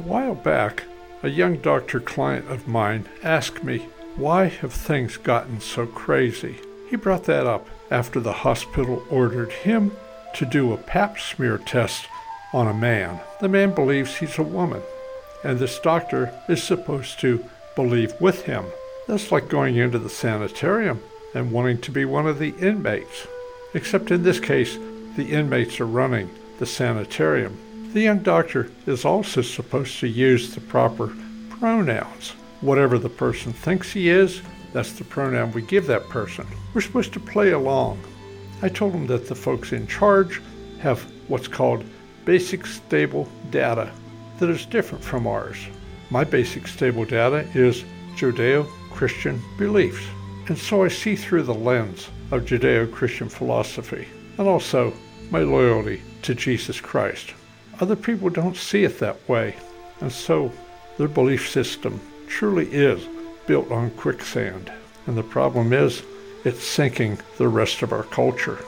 while back, a young doctor client of mine asked me, Why have things gotten so crazy? He brought that up after the hospital ordered him to do a pap smear test on a man. The man believes he's a woman, and this doctor is supposed to believe with him. That's like going into the sanitarium and wanting to be one of the inmates. Except in this case, the inmates are running the sanitarium. The young doctor is also supposed to use the proper pronouns. Whatever the person thinks he is, that's the pronoun we give that person. We're supposed to play along. I told him that the folks in charge have what's called basic stable data that is different from ours. My basic stable data is Judeo Christian beliefs, and so I see through the lens of Judeo Christian philosophy and also my loyalty to Jesus Christ. Other people don't see it that way, and so their belief system truly is built on quicksand. And the problem is, it's sinking the rest of our culture.